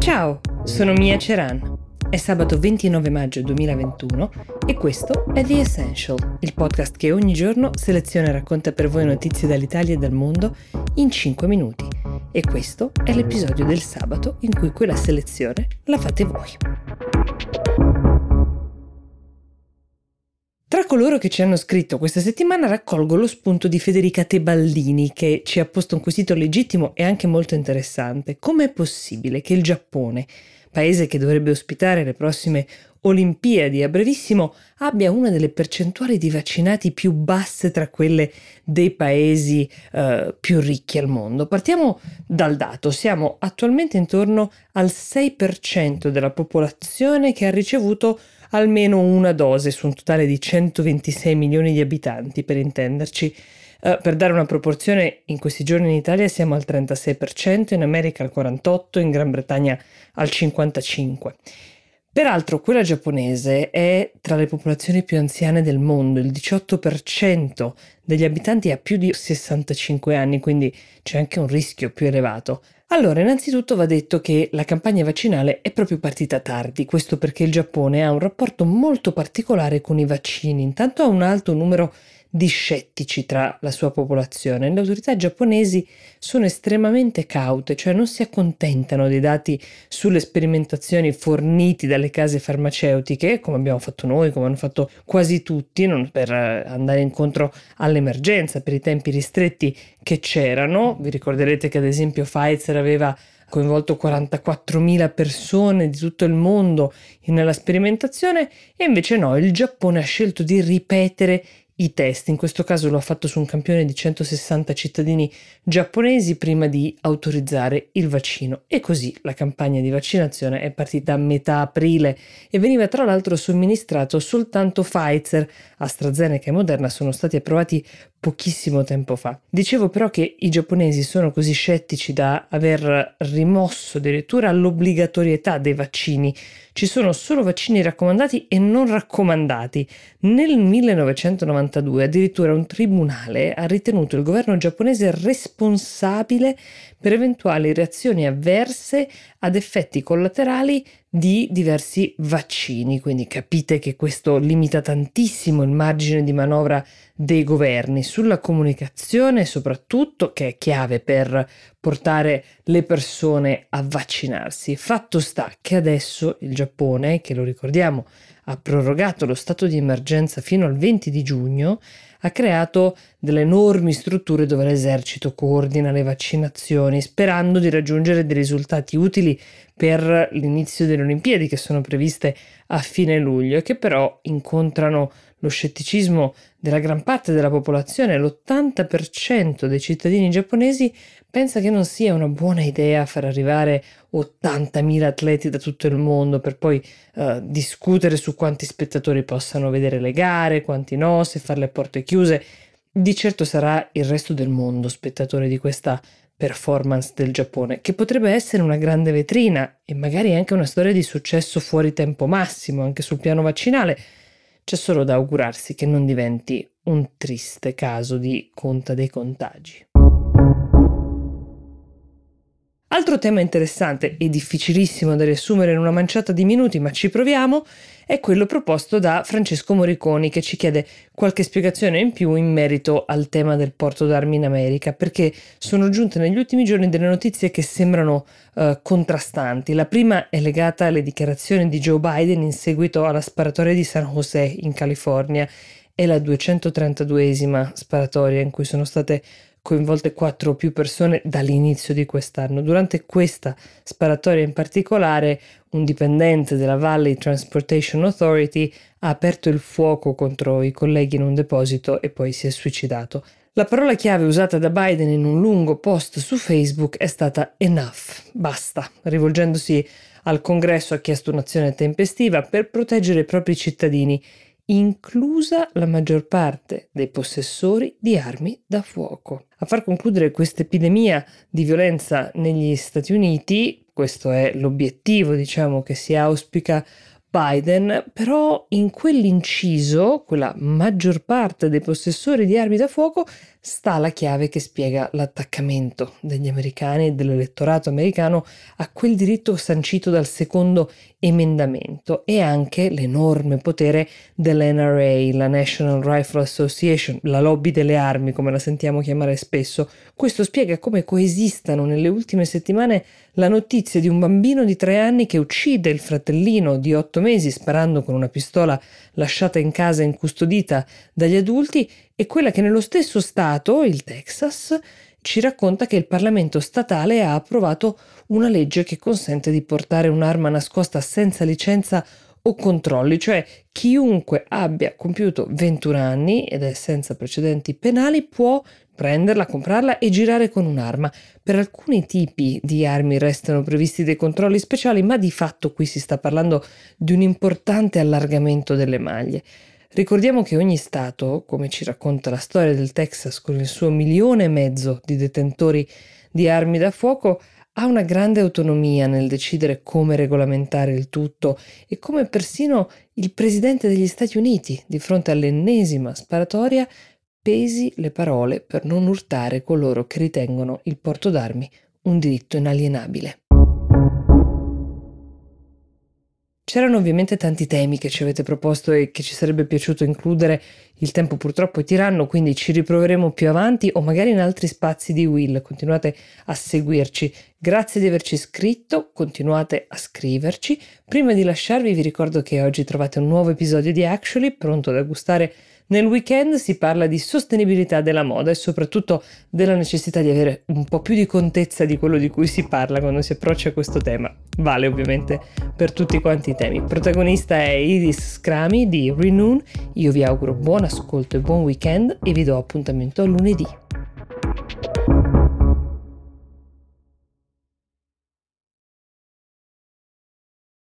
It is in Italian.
Ciao, sono Mia Ceran. È sabato 29 maggio 2021 e questo è The Essential, il podcast che ogni giorno seleziona e racconta per voi notizie dall'Italia e dal mondo in 5 minuti. E questo è l'episodio del sabato in cui quella selezione la fate voi. Tra coloro che ci hanno scritto questa settimana raccolgo lo spunto di Federica Tebaldini che ci ha posto un quesito legittimo e anche molto interessante. Com'è possibile che il Giappone, paese che dovrebbe ospitare le prossime Olimpiadi a brevissimo, abbia una delle percentuali di vaccinati più basse tra quelle dei paesi eh, più ricchi al mondo. Partiamo dal dato, siamo attualmente intorno al 6% della popolazione che ha ricevuto almeno una dose su un totale di 126 milioni di abitanti, per intenderci. Uh, per dare una proporzione, in questi giorni in Italia siamo al 36%, in America al 48%, in Gran Bretagna al 55%. Peraltro quella giapponese è tra le popolazioni più anziane del mondo, il 18% degli abitanti ha più di 65 anni, quindi c'è anche un rischio più elevato. Allora, innanzitutto va detto che la campagna vaccinale è proprio partita tardi, questo perché il Giappone ha un rapporto molto particolare con i vaccini, intanto ha un alto numero di scettici tra la sua popolazione. Le autorità giapponesi sono estremamente caute, cioè non si accontentano dei dati sulle sperimentazioni forniti dalle case farmaceutiche, come abbiamo fatto noi, come hanno fatto quasi tutti, per eh, andare incontro all'emergenza, per i tempi ristretti che c'erano. Vi ricorderete che ad esempio Pfizer aveva coinvolto 44.000 persone di tutto il mondo nella sperimentazione e invece no, il Giappone ha scelto di ripetere i test, in questo caso lo ha fatto su un campione di 160 cittadini giapponesi prima di autorizzare il vaccino. E così la campagna di vaccinazione è partita a metà aprile e veniva tra l'altro somministrato soltanto Pfizer, AstraZeneca e Moderna sono stati approvati pochissimo tempo fa. Dicevo però che i giapponesi sono così scettici da aver rimosso addirittura l'obbligatorietà dei vaccini. Ci sono solo vaccini raccomandati e non raccomandati. Nel 1992 addirittura un tribunale ha ritenuto il governo giapponese responsabile per eventuali reazioni avverse ad effetti collaterali di diversi vaccini, quindi capite che questo limita tantissimo il margine di manovra dei governi sulla comunicazione soprattutto che è chiave per portare le persone a vaccinarsi. Fatto sta che adesso il Giappone, che lo ricordiamo, ha prorogato lo stato di emergenza fino al 20 di giugno, ha creato delle enormi strutture dove l'esercito coordina le vaccinazioni, sperando di raggiungere dei risultati utili per l'inizio delle Olimpiadi che sono previste a fine luglio e che però incontrano lo scetticismo della gran parte della popolazione, l'80% dei cittadini giapponesi pensa che non sia una buona idea far arrivare 80.000 atleti da tutto il mondo per poi uh, discutere su quanti spettatori possano vedere le gare, quanti no, se farle a porte chiuse. Di certo sarà il resto del mondo spettatore di questa performance del Giappone, che potrebbe essere una grande vetrina e magari anche una storia di successo fuori tempo massimo, anche sul piano vaccinale, c'è solo da augurarsi che non diventi un triste caso di conta dei contagi. Altro tema interessante e difficilissimo da riassumere in una manciata di minuti, ma ci proviamo, è quello proposto da Francesco Moriconi che ci chiede qualche spiegazione in più in merito al tema del porto d'armi in America, perché sono giunte negli ultimi giorni delle notizie che sembrano uh, contrastanti. La prima è legata alle dichiarazioni di Joe Biden in seguito alla sparatoria di San José in California. È la 232esima sparatoria in cui sono state coinvolte quattro o più persone dall'inizio di quest'anno. Durante questa sparatoria in particolare, un dipendente della Valley Transportation Authority ha aperto il fuoco contro i colleghi in un deposito e poi si è suicidato. La parola chiave usata da Biden in un lungo post su Facebook è stata enough, basta, rivolgendosi al Congresso ha chiesto un'azione tempestiva per proteggere i propri cittadini inclusa la maggior parte dei possessori di armi da fuoco. A far concludere questa epidemia di violenza negli Stati Uniti, questo è l'obiettivo diciamo che si auspica Biden, però in quell'inciso, quella maggior parte dei possessori di armi da fuoco, sta la chiave che spiega l'attaccamento degli americani e dell'elettorato americano a quel diritto sancito dal secondo emendamento e anche l'enorme potere dell'NRA, la National Rifle Association, la lobby delle armi come la sentiamo chiamare spesso. Questo spiega come coesistano nelle ultime settimane la notizia di un bambino di tre anni che uccide il fratellino di otto mesi sparando con una pistola lasciata in casa incustodita dagli adulti e quella che nello stesso Stato, il Texas, ci racconta che il Parlamento statale ha approvato una legge che consente di portare un'arma nascosta senza licenza o controlli, cioè chiunque abbia compiuto 21 anni ed è senza precedenti penali può prenderla, comprarla e girare con un'arma. Per alcuni tipi di armi restano previsti dei controlli speciali, ma di fatto qui si sta parlando di un importante allargamento delle maglie. Ricordiamo che ogni Stato, come ci racconta la storia del Texas con il suo milione e mezzo di detentori di armi da fuoco, ha una grande autonomia nel decidere come regolamentare il tutto e come persino il Presidente degli Stati Uniti, di fronte all'ennesima sparatoria, pesi le parole per non urtare coloro che ritengono il porto d'armi un diritto inalienabile. C'erano ovviamente tanti temi che ci avete proposto e che ci sarebbe piaciuto includere. Il tempo purtroppo è tiranno, quindi ci riproveremo più avanti o magari in altri spazi di Will. Continuate a seguirci. Grazie di averci scritto, continuate a scriverci. Prima di lasciarvi vi ricordo che oggi trovate un nuovo episodio di Actually pronto da gustare nel weekend si parla di sostenibilità della moda e soprattutto della necessità di avere un po' più di contezza di quello di cui si parla quando si approccia a questo tema. Vale ovviamente per tutti quanti i temi. protagonista è Iris Scrami di Renoon. Io vi auguro buon ascolto e buon weekend e vi do appuntamento a lunedì.